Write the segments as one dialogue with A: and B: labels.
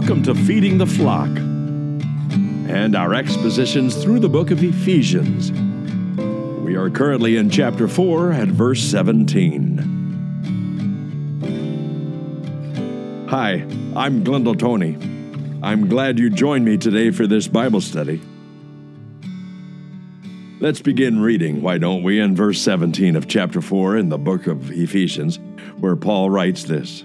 A: Welcome to Feeding the Flock and our expositions through the book of Ephesians. We are currently in chapter 4 at verse 17. Hi, I'm Glendale Tony. I'm glad you joined me today for this Bible study. Let's begin reading, why don't we, in verse 17 of chapter 4 in the book of Ephesians, where Paul writes this.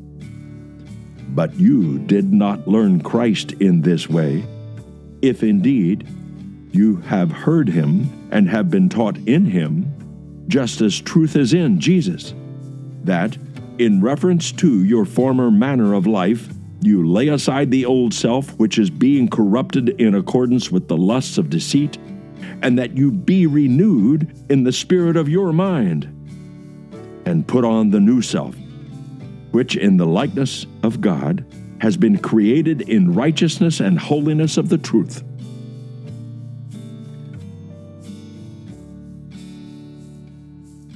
A: But you did not learn Christ in this way, if indeed you have heard him and have been taught in him, just as truth is in Jesus, that, in reference to your former manner of life, you lay aside the old self, which is being corrupted in accordance with the lusts of deceit, and that you be renewed in the spirit of your mind, and put on the new self which in the likeness of God has been created in righteousness and holiness of the truth.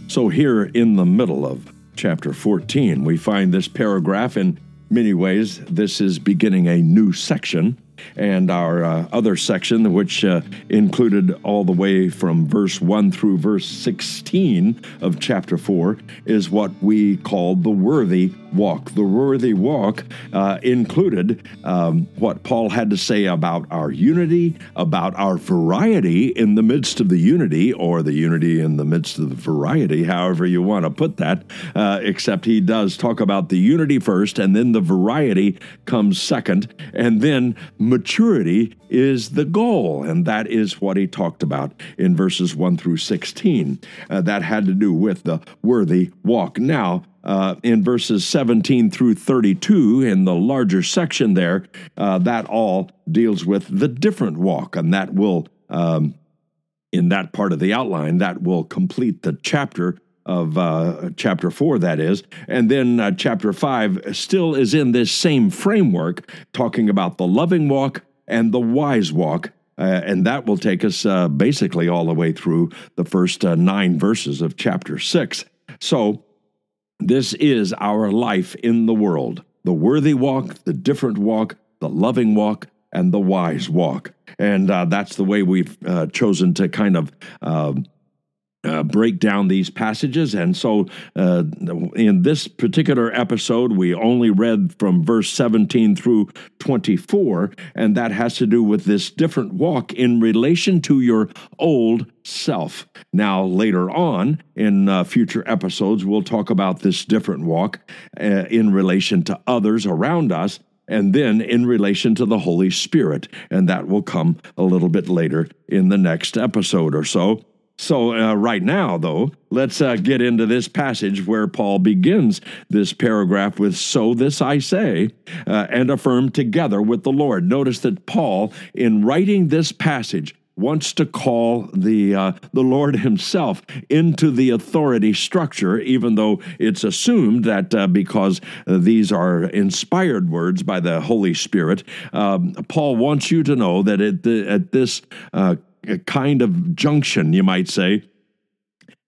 A: So, here in the middle of chapter 14, we find this paragraph. In many ways, this is beginning a new section and our uh, other section, which uh, included all the way from verse 1 through verse 16 of chapter 4, is what we call the worthy walk. The worthy walk uh, included um, what Paul had to say about our unity, about our variety in the midst of the unity, or the unity in the midst of the variety, however you want to put that, uh, except he does talk about the unity first, and then the variety comes second, and then maturity is the goal. And that is what he talked about in verses 1 through 16. Uh, that had to do with the worthy walk. Now, uh, in verses 17 through 32, in the larger section there, uh, that all deals with the different walk, and that will, um, in that part of the outline, that will complete the chapter of uh, chapter four, that is. And then uh, chapter five still is in this same framework, talking about the loving walk and the wise walk. Uh, and that will take us uh, basically all the way through the first uh, nine verses of chapter six. So, this is our life in the world the worthy walk, the different walk, the loving walk, and the wise walk. And uh, that's the way we've chosen to kind of um, uh, break down these passages. And so, uh, in this particular episode, we only read from verse 17 through 24, and that has to do with this different walk in relation to your old self. Now, later on in uh, future episodes, we'll talk about this different walk uh, in relation to others around us and then in relation to the Holy Spirit. And that will come a little bit later in the next episode or so. So, uh, right now, though, let's uh, get into this passage where Paul begins this paragraph with, So this I say, uh, and affirm together with the Lord. Notice that Paul, in writing this passage, wants to call the uh, the Lord Himself into the authority structure, even though it's assumed that uh, because uh, these are inspired words by the Holy Spirit, um, Paul wants you to know that at, the, at this uh, kind of junction, you might say,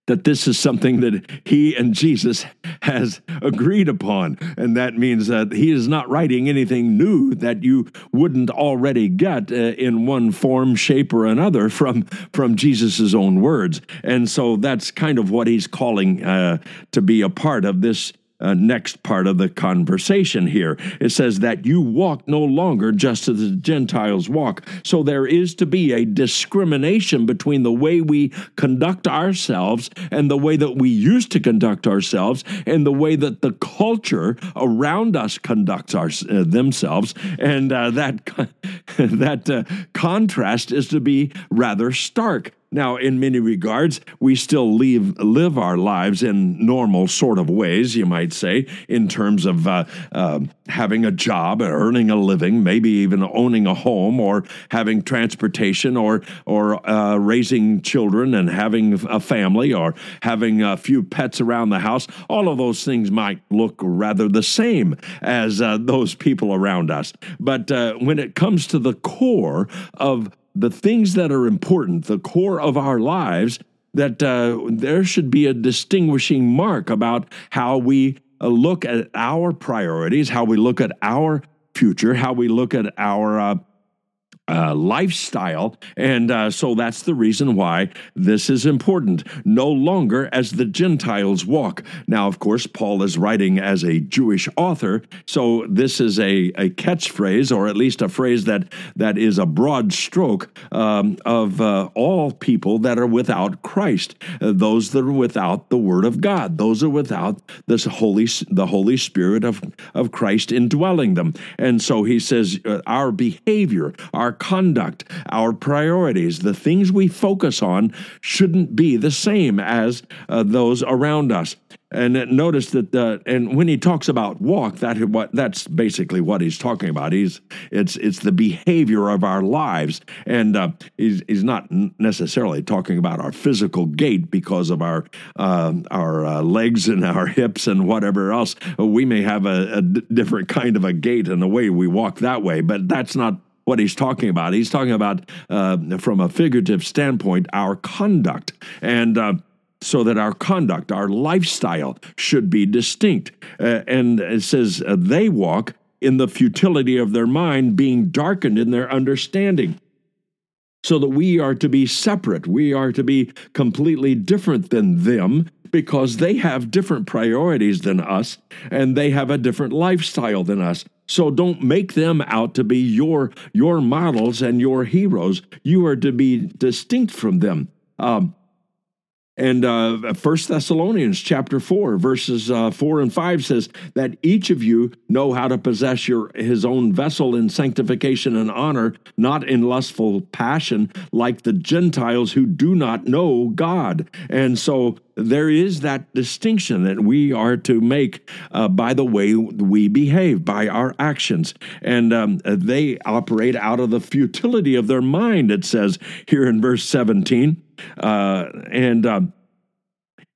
A: that this is something that he and Jesus has agreed upon. And that means that he is not writing anything new that you wouldn't already get uh, in one form, shape, or another from, from Jesus' own words. And so that's kind of what he's calling uh, to be a part of this uh, next part of the conversation here. It says that you walk no longer just as the Gentiles walk. So there is to be a discrimination between the way we conduct ourselves and the way that we used to conduct ourselves and the way that the culture around us conducts our, uh, themselves. And uh, that, that uh, contrast is to be rather stark. Now, in many regards, we still leave, live our lives in normal sort of ways, you might say, in terms of uh, uh, having a job, earning a living, maybe even owning a home, or having transportation, or or uh, raising children and having a family, or having a few pets around the house. All of those things might look rather the same as uh, those people around us. But uh, when it comes to the core of the things that are important, the core of our lives, that uh, there should be a distinguishing mark about how we uh, look at our priorities, how we look at our future, how we look at our uh, lifestyle. And uh, so that's the reason why this is important. No longer as the Gentiles walk. Now, of course, Paul is writing as a Jewish author, so this is a, a catchphrase, or at least a phrase that, that is a broad stroke um, of uh, all people that are without Christ, uh, those that are without the Word of God, those are without this Holy, the Holy Spirit of, of Christ indwelling them. And so he says, uh, our behavior, our conduct, our priorities, the things we focus on shouldn't be the same as uh, those around us. And notice that, uh, and when he talks about walk, that what that's basically what he's talking about. He's it's it's the behavior of our lives, and uh, he's he's not necessarily talking about our physical gait because of our uh, our legs and our hips and whatever else. We may have a, a different kind of a gait and the way we walk that way, but that's not what he's talking about. He's talking about, uh, from a figurative standpoint, our conduct. And uh, so that our conduct, our lifestyle should be distinct. Uh, and it says, uh, they walk in the futility of their mind, being darkened in their understanding. So that we are to be separate. We are to be completely different than them because they have different priorities than us and they have a different lifestyle than us. So don't make them out to be your your models and your heroes. You are to be distinct from them. Um, and uh, First Thessalonians chapter four, verses uh, four and five says that each of you know how to possess your his own vessel in sanctification and honor, not in lustful passion, like the Gentiles who do not know God. And so there is that distinction that we are to make uh, by the way we behave, by our actions. And um, they operate out of the futility of their mind, it says here in verse 17. Uh, and um,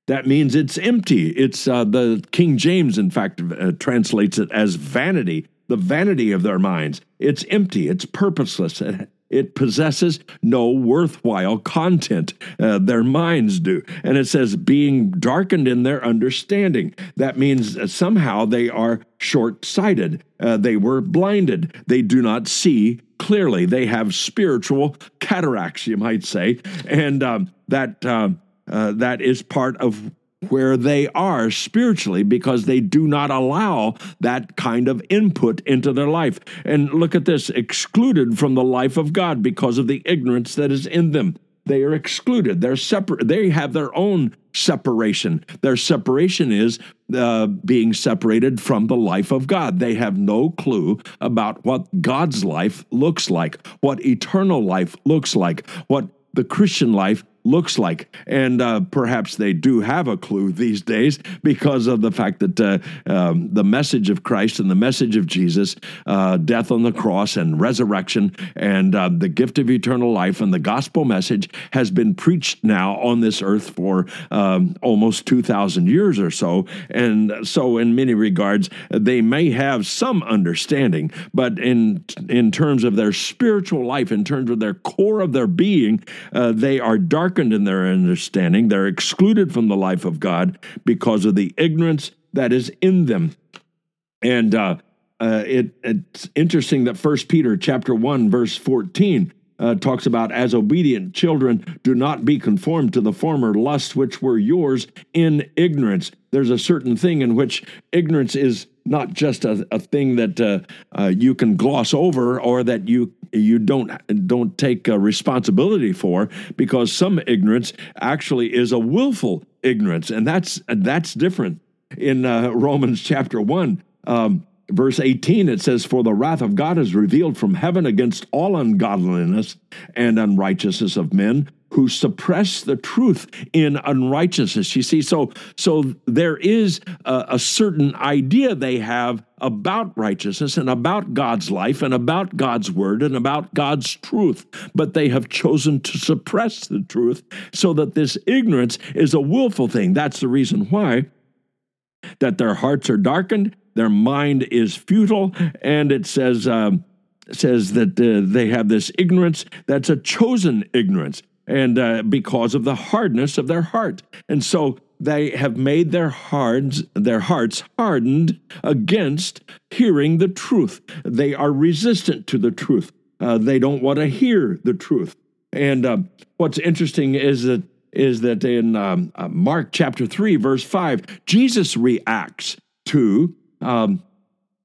A: that means it's empty. It's uh, the King James, in fact, uh, translates it as vanity, the vanity of their minds. It's empty, it's purposeless, it possesses no worthwhile content. Uh, their minds do. And it says, being darkened in their understanding. That means somehow they are short sighted. Uh, they were blinded. They do not see clearly. They have spiritual cataracts, you might say. And um, that. Uh, uh, that is part of where they are spiritually because they do not allow that kind of input into their life. And look at this excluded from the life of God because of the ignorance that is in them. They are excluded. They're separate. They have their own separation. Their separation is uh, being separated from the life of God. They have no clue about what God's life looks like, what eternal life looks like, what the Christian life looks like. And uh, perhaps they do have a clue these days because of the fact that uh, um, the message of Christ and the message of Jesus, uh, death on the cross and resurrection, and uh, the gift of eternal life and the gospel message has been preached now on this earth for um, almost 2,000 years or so. And so, in many regards, they may have some understanding, but in, in terms of their spiritual life, in terms of their core of their being, uh, they are dark darkened in their understanding. They're excluded from the life of God because of the ignorance that is in them. And uh, uh, it, it's interesting that First Peter chapter one verse fourteen uh, talks about as obedient children, do not be conformed to the former lusts which were yours in ignorance. There's a certain thing in which ignorance is not just a, a thing that uh, uh, you can gloss over or that you you don't don't take responsibility for, because some ignorance actually is a willful ignorance, and that's that's different. In uh, Romans chapter one. Um, verse 18 it says for the wrath of god is revealed from heaven against all ungodliness and unrighteousness of men who suppress the truth in unrighteousness. You see, so so there is a, a certain idea they have about righteousness and about God's life and about God's word and about God's truth, but they have chosen to suppress the truth so that this ignorance is a willful thing. That's the reason why that their hearts are darkened, their mind is futile, and it says. Um, says that uh, they have this ignorance that's a chosen ignorance and uh, because of the hardness of their heart. And so they have made their hearts their hearts hardened against hearing the truth. They are resistant to the truth. Uh, they don't want to hear the truth. And uh, what's interesting is that is that in um, uh, mark chapter 3 verse 5 jesus reacts to um,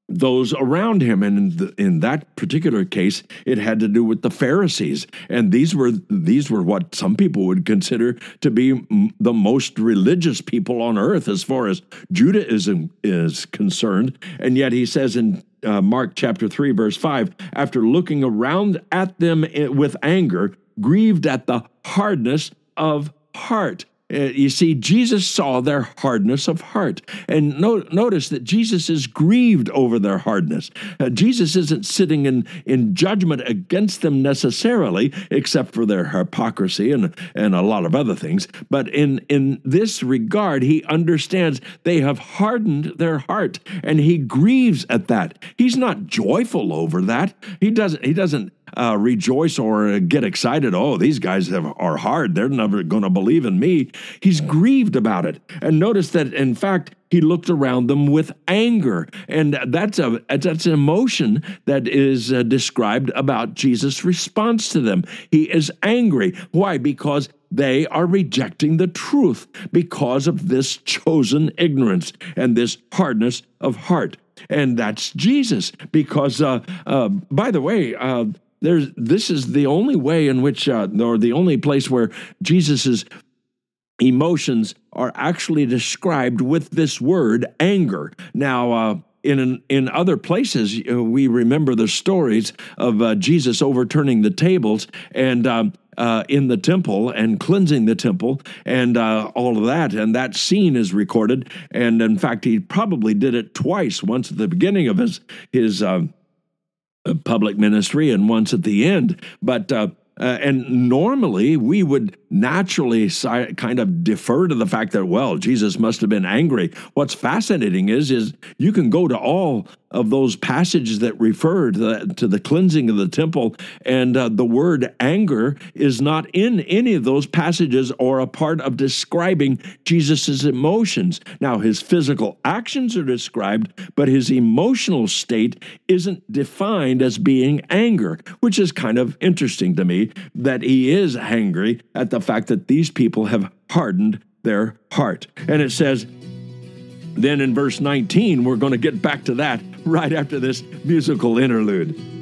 A: those around him. And in, the, in, that particular case it had to do with the pharisees. And these were these were what some people would consider to be the most religious people on earth as far as judaism is concerned. And yet he says in uh, mark chapter 3 verse 5 after looking around at them eh, with anger grieved at the hardness of heart you see, Jesus saw their hardness of heart. And no, notice that Jesus is grieved over their hardness. Uh, Jesus isn't sitting in, in judgment against them necessarily, except for their hypocrisy and, and a lot of other things. But in, in this regard, he understands they have hardened their heart, and he grieves at that. He's not joyful over that. He doesn't, he doesn't uh, rejoice or get excited. Oh, these guys have, are hard. They're never going to believe in me. He's grieved about it. And notice that, in fact, he looked around them with anger. And that's, a, that's an emotion that is uh, described about Jesus' response to them. He is angry. Why? Because they are rejecting the truth because of this chosen ignorance and this hardness of heart. And that's Jesus, because, uh, uh, by the way, uh, there's this is the only way in which uh, or the only place where jesus's emotions are actually described with this word anger now uh, in in other places, we remember the stories of uh, Jesus overturning the tables and um, uh, in the temple and cleansing the temple and uh, all of that. And that scene is recorded. And in fact, he probably did it twice. Once at the beginning of his his um, public ministry and once at the end. But uh, uh, and normally we would naturally si- kind of defer to the fact that well jesus must have been angry what's fascinating is is you can go to all of those passages that refer to the, to the cleansing of the temple and uh, the word anger is not in any of those passages or a part of describing jesus's emotions now his physical actions are described but his emotional state isn't defined as being anger which is kind of interesting to me that he is angry at the fact that these people have hardened their heart. And it says, then in verse 19, we're going to get back to that right after this musical interlude.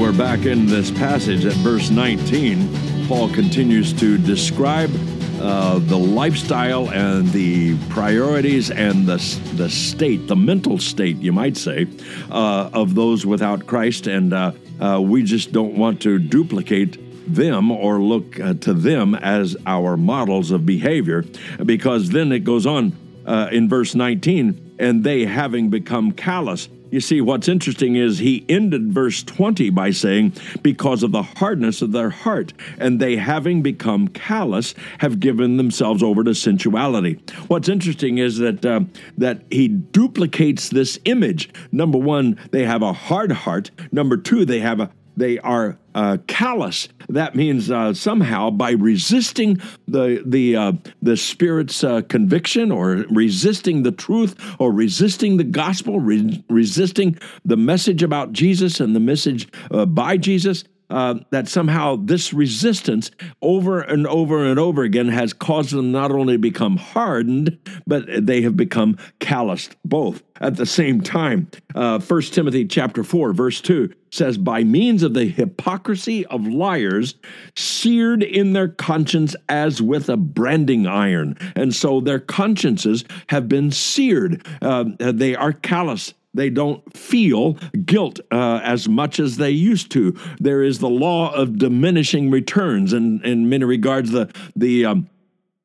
A: We're back in this passage at verse 19. Paul continues to describe uh, the lifestyle and the priorities and the, the state, the mental state, you might say, uh, of those without Christ. And uh, uh we just don't want to duplicate them or look uh, to them as our models of behavior because then it goes on uh, in verse 19 and they having become callous You see, what's interesting is he ended verse 20 by saying, Because of the hardness of their heart, and they having become callous, have given themselves over to sensuality. What's interesting is that, uh, that he duplicates this image. Number one, they have a hard heart. Number two, they have a they are uh, callous. That means uh, somehow by resisting the the uh, the Spirit's uh, conviction, or resisting the truth, or resisting the gospel, re- resisting the message about Jesus and the message uh, by Jesus, uh, that somehow this resistance over and over and over again has caused them not only to become hardened, but they have become calloused both at the same time. Uh, 1 Timothy chapter 4, verse 2 says, By means of the hypocrisy of liars, seared in their conscience as with a branding iron. And so their consciences have been seared. Uh, they are callous they don't feel guilt uh, as much as they used to. There is the law of diminishing returns, and in many regards, the the um,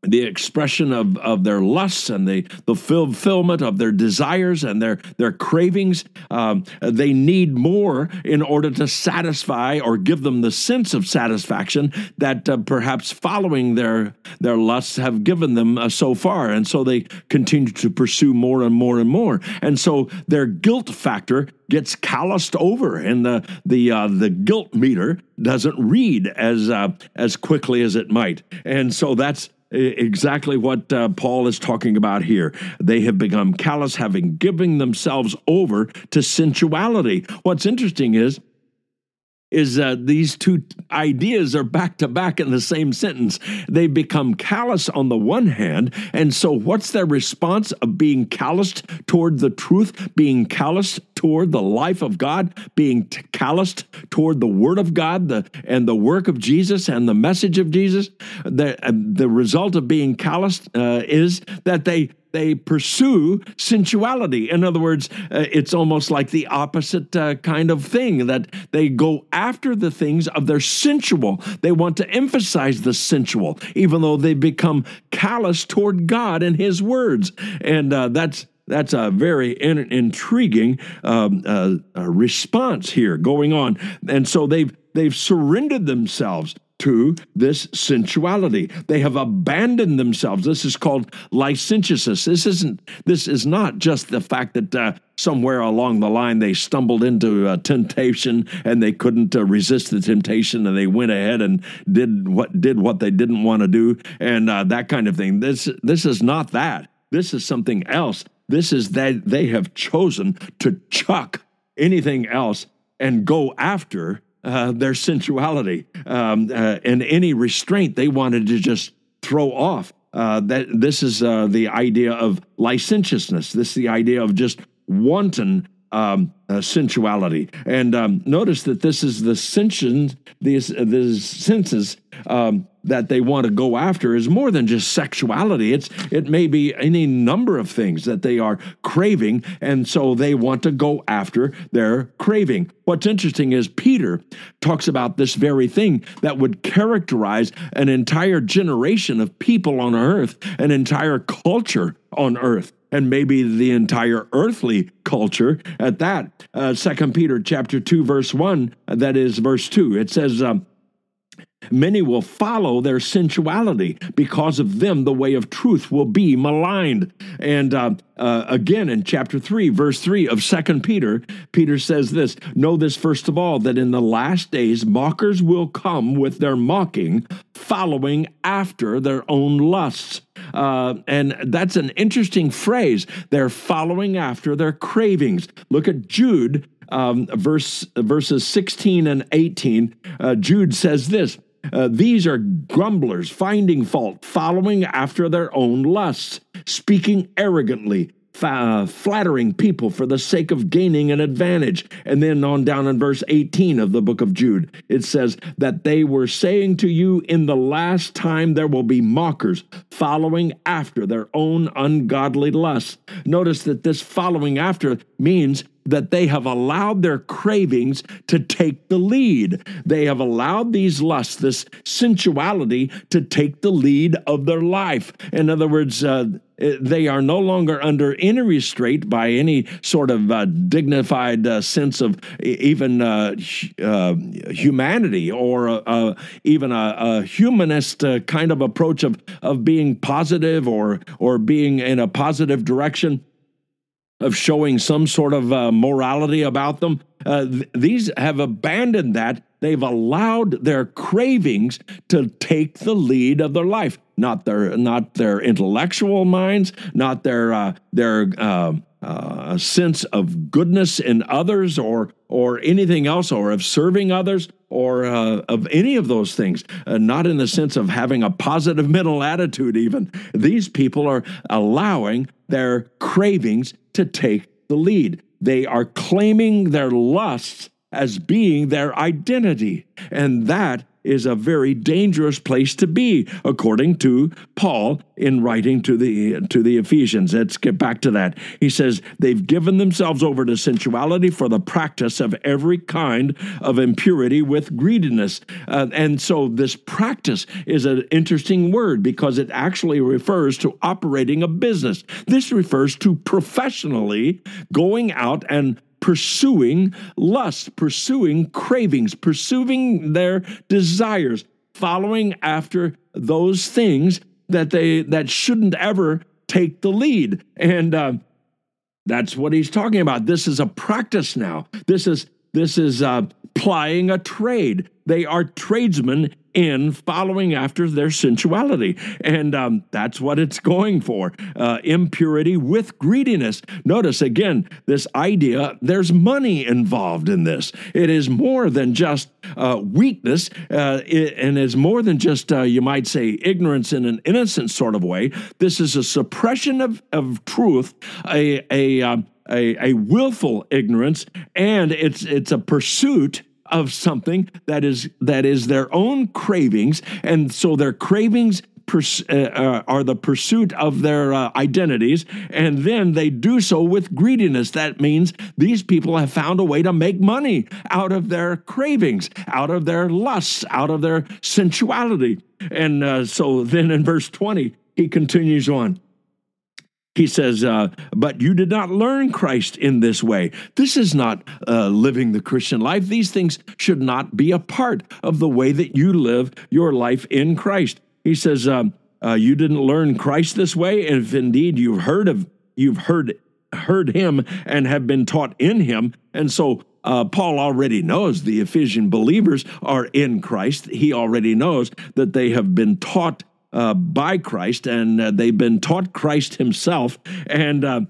A: the expression of, of their lusts and the, the fulfillment of their desires and their, their cravings. Um, they need more in order to satisfy or give them the sense of satisfaction that uh, perhaps following their, their lusts have given them uh, so far. And so they continue to pursue more and more and more. And so their guilt factor gets calloused over, and the the uh, the guilt meter doesn't read as uh, as quickly as it might. And so that's exactly what uh, Paul is talking about here. They have become callous, having given themselves over to sensuality. What's interesting is is uh, these two ideas are back to back in the same sentence. They become callous on the one hand, and so what's their response of being calloused toward the truth, being calloused toward the life of God, being t- calloused toward the Word of God, the and the work of Jesus and the message of Jesus? The uh, the result of being calloused uh, is that they they pursue sensuality. In other words, uh, it's almost like the opposite uh, kind of thing that they go after the things of their sensual. They want to emphasize the sensual, even though they become callous toward God and His words. And uh, that's that's a very in- intriguing um, uh, response here going on, and so they've they've surrendered themselves to this sensuality. They have abandoned themselves. This is called licentiousness. This isn't. This is not just the fact that uh, somewhere along the line they stumbled into a temptation and they couldn't uh, resist the temptation and they went ahead and did what did what they didn't want to do and uh, that kind of thing. This this is not that. This is something else. This is that they have chosen to chuck anything else and go after uh, their sensuality um, uh, and any restraint they wanted to just throw off. Uh, that this is uh, the idea of licentiousness. This is the idea of just wanton um, uh, sensuality. And um, notice that this is the senses, these, the senses um, that they want to go after is more than just sexuality. It's it may be any number of things that they are craving, and so they want to go after their craving. What's interesting is Peter talks about this very thing that would characterize an entire generation of people on earth, an entire culture on earth and maybe the entire earthly culture at that. Uh, Second Peter chapter 2, verse 1, that is verse 2. It says, um, Many will follow their sensuality. Because of them, the way of truth will be maligned. And uh, uh, again, in chapter 3, verse 3 of Second Peter, Peter says this Know this first of all, that in the last days mockers will come with their mocking, following after their own lusts. Uh, and that's an interesting phrase. They're following after their cravings. Look at Jude um, verse verses 16 and 18, uh, Jude says this uh, These are grumblers, finding fault, following after their own lusts, speaking arrogantly, uh, flattering people for the sake of gaining an advantage. And then on down in verse 18 of the book of Jude, it says that they were saying to you, In the last time there will be mockers following after their own ungodly lusts. Notice that this following after means that they have allowed their cravings to take the lead. They have allowed these lusts, this sensuality, to take the lead of their life. In other words, uh, they are no longer under any restraint by any sort of uh, dignified uh, sense of even uh, uh humanity or uh, uh, even a, a humanist kind of approach of, of being positive or, or being in a positive direction of showing some sort of uh, morality about them. Uh, th- these have abandoned that. They've allowed their cravings to take the lead of their life, not their not their intellectual minds, not their uh, their uh, uh, sense of goodness in others, or or anything else, or of serving others, or uh, of any of those things. not in the sense of having a positive mental attitude. Even these people are allowing their cravings to take the lead. They are claiming their lusts as being their identity. And that is a very dangerous place to be, according to Paul in writing to the to the Ephesians. Let's get back to that. He says they've given themselves over to sensuality for the practice of every kind of impurity with greediness. Uh, and so this practice is an interesting word because it actually refers to operating a business. This refers to professionally going out and pursuing lust, pursuing cravings, pursuing their desires, following after those things that they that shouldn't ever take the lead. And uh, that's what he's talking about. This is a practice now. This is this is uh, plying a trade. They are tradesmen in following after their sensuality. And um, that's what it's going for uh, impurity with greediness. Notice again, this idea there's money involved in this. It is more than just uh, weakness, uh, it, and is more than just, uh, you might say, ignorance in an innocent sort of way. This is a suppression of, of truth, a, a, um, a, a willful ignorance, and it's, it's a pursuit of something that is that is their own cravings and so their cravings Pers- uh, uh, are the pursuit of their uh, identities, and then they do so with greediness. That means these people have found a way to make money out of their cravings, out of their lusts, out of their sensuality. And uh, so then in verse 20, he continues on. He says, uh, But you did not learn Christ in this way. This is not uh, living the Christian life. These things should not be a part of the way that you live your life in Christ. He says, um, uh, You didn't learn Christ this way. And if indeed you've heard of, you've heard, heard him and have been taught in him. And so uh, Paul already knows the Ephesian believers are in Christ. He already knows that they have been taught uh, by Christ, and uh, they've been taught Christ Himself. And uh,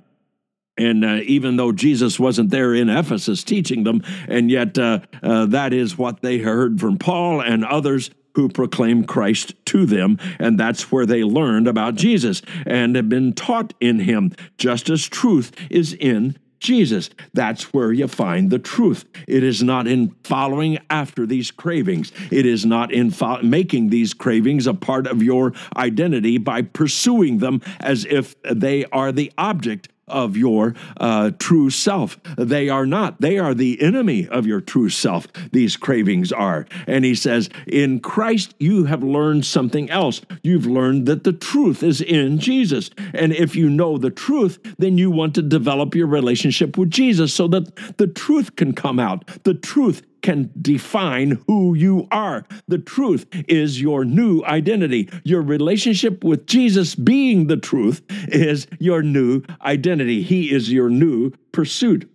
A: and uh, even though Jesus wasn't there in Ephesus teaching them, and yet uh, uh, that is what they heard from Paul and others who proclaim Christ to them, and that's where they learned about Jesus and have been taught in him, just as truth is in Jesus. That's where you find the truth. It is not in following after these cravings. It is not in fo- making these cravings a part of your identity by pursuing them as if they are the object of your uh, true self. They are not. They are the enemy of your true self. These cravings are. And he says, In Christ, you have learned something else. You've learned that the truth is in Jesus. And if you know the truth, then you want to develop your relationship with Jesus so that the truth can come out. The truth can define who you are. The truth is your new identity. Your relationship with Jesus being the truth is your new identity. He is your new pursuit.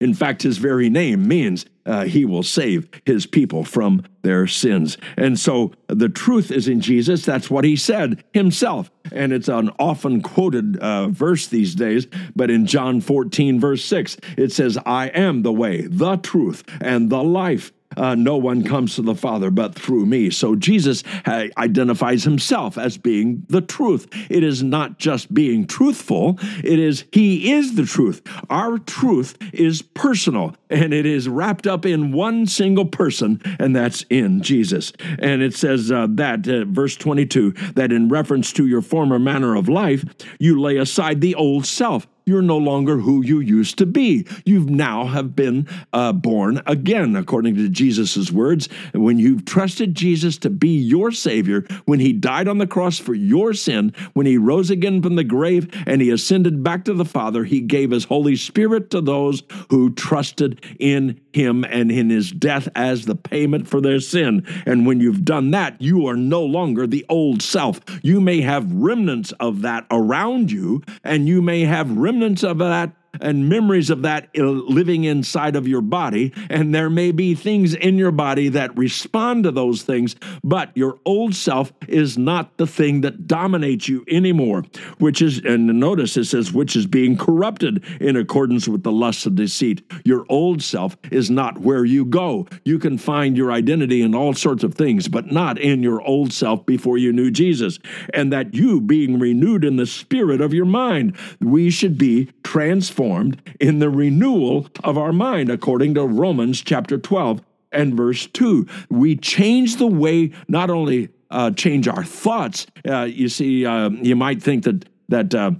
A: In fact, his very name means uh, he will save his people from their sins. And so the truth is in Jesus. That's what he said himself. And it's an often quoted uh, verse these days. But in John 14, verse 6, it says, I am the way, the truth, and the life uh, no one comes to the Father but through me. So Jesus uh, identifies himself as being the truth. It is not just being truthful, it is He is the truth. Our truth is personal and it is wrapped up in one single person, and that's in Jesus. And it says uh, that, uh, verse 22, that in reference to your former manner of life, you lay aside the old self you're no longer who you used to be. You've now have been uh, born again, according to Jesus' words. When you've trusted Jesus to be your Savior, when He died on the cross for your sin, when He rose again from the grave and He ascended back to the Father, He gave His Holy Spirit to those who trusted in Him and in His death as the payment for their sin. And when you've done that, you are no longer the old self. You may have remnants of that around you, and you may have remnants of that and memories of that uh, living inside of your body. And there may be things in your body that respond to those things, but your old self is not the thing that dominates you anymore, which is, and notice it says, which is being corrupted in accordance with the lusts of deceit. Your old self is not where you go. You can find your identity in all sorts of things, but not in your old self before you knew Jesus. And that you being renewed in the spirit of your mind, we should be transformed transformed in the renewal of our mind, according to Romans chapter 12 and verse 2. We change the way, not only uh, change our thoughts. Uh, you see, uh, you might think that that uh,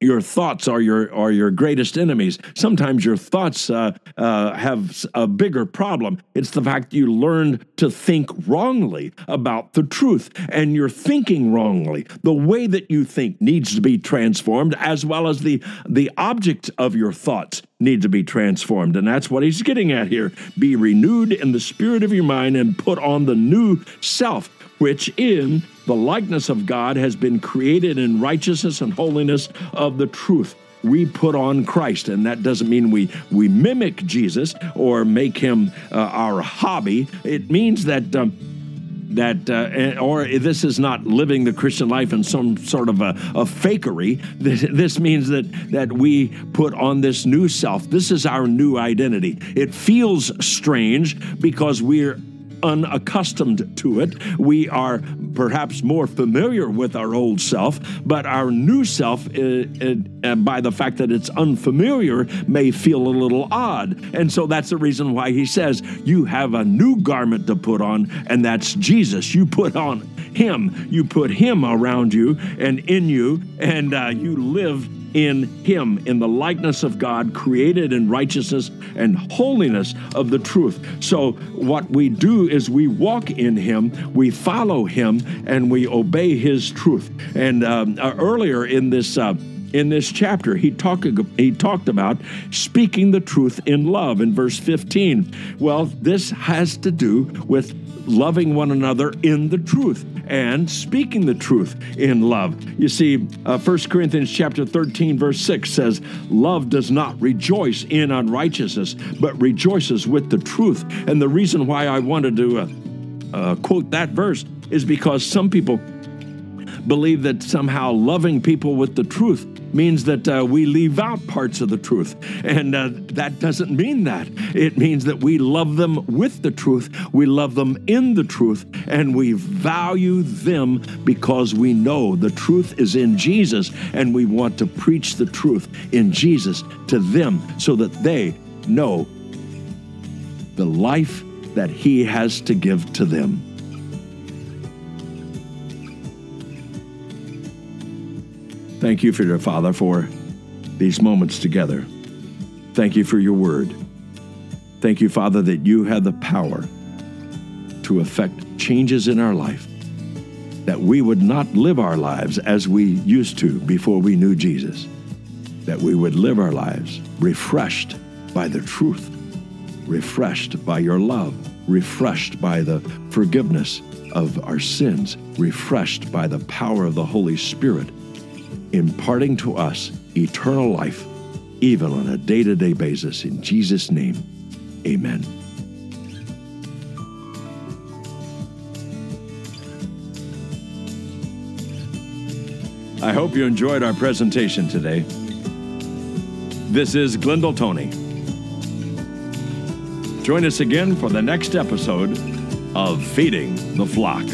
A: your thoughts are your are your greatest enemies. Sometimes your thoughts uh, uh, have a bigger problem. It's the fact you learned to think wrongly about the truth, and you're thinking wrongly. The way that you think needs to be transformed, as well as the the object of your thoughts need to be transformed, and that's what he's getting at here. Be renewed in the spirit of your mind, and put on the new self which in the likeness of God has been created in righteousness and holiness of the truth. We put on Christ, and that doesn't mean we, we mimic Jesus or make him uh, our hobby. It means that. Um, that uh, or this is not living the Christian life in some sort of a, a fakery. This, this, means that that we put on this new self. This is our new identity. It feels strange because we're unaccustomed to it. We are perhaps more familiar with our old self, but our new self, uh, uh, by the fact that it's unfamiliar, may feel a little odd. And so that's the reason why he says, You have a new garment to put on, and that's Jesus. You put on him, you put him around you and in you, and uh, you live in him, in the likeness of God, created in righteousness and holiness of the truth. So, what we do is we walk in him, we follow him, and we obey his truth. And um, uh, earlier in this, uh, in this chapter, he, talk, he talked about speaking the truth in love in verse 15. Well, this has to do with loving one another in the truth and speaking the truth in love. You see, uh, 1 Corinthians chapter 13 verse 6 says, "Love does not rejoice in unrighteousness, but rejoices with the truth." And the reason why I wanted to uh, uh, quote that verse is because some people believe that somehow loving people with the truth means that uh, we leave out parts of the truth. And uh, that doesn't mean that. It means that we love them with the truth, we love them in the truth, and we value them because we know the truth is in Jesus, and we want to preach the truth in Jesus to them so that they know the life that He has to give to them. Thank you, for your Father, for these moments together. Thank you for your word. Thank you, Father, that you have the power to effect changes in our life, that we would not live our lives as we used to before we knew Jesus, that we would live our lives refreshed by the truth, refreshed by your love, refreshed by the forgiveness of our sins, refreshed by the power of the Holy Spirit imparting to us eternal life, even on a day to day basis. In Jesus' name, amen. I hope you enjoyed our presentation today. This is Glendale Tony. Join us again for the next episode of Feeding the Flock.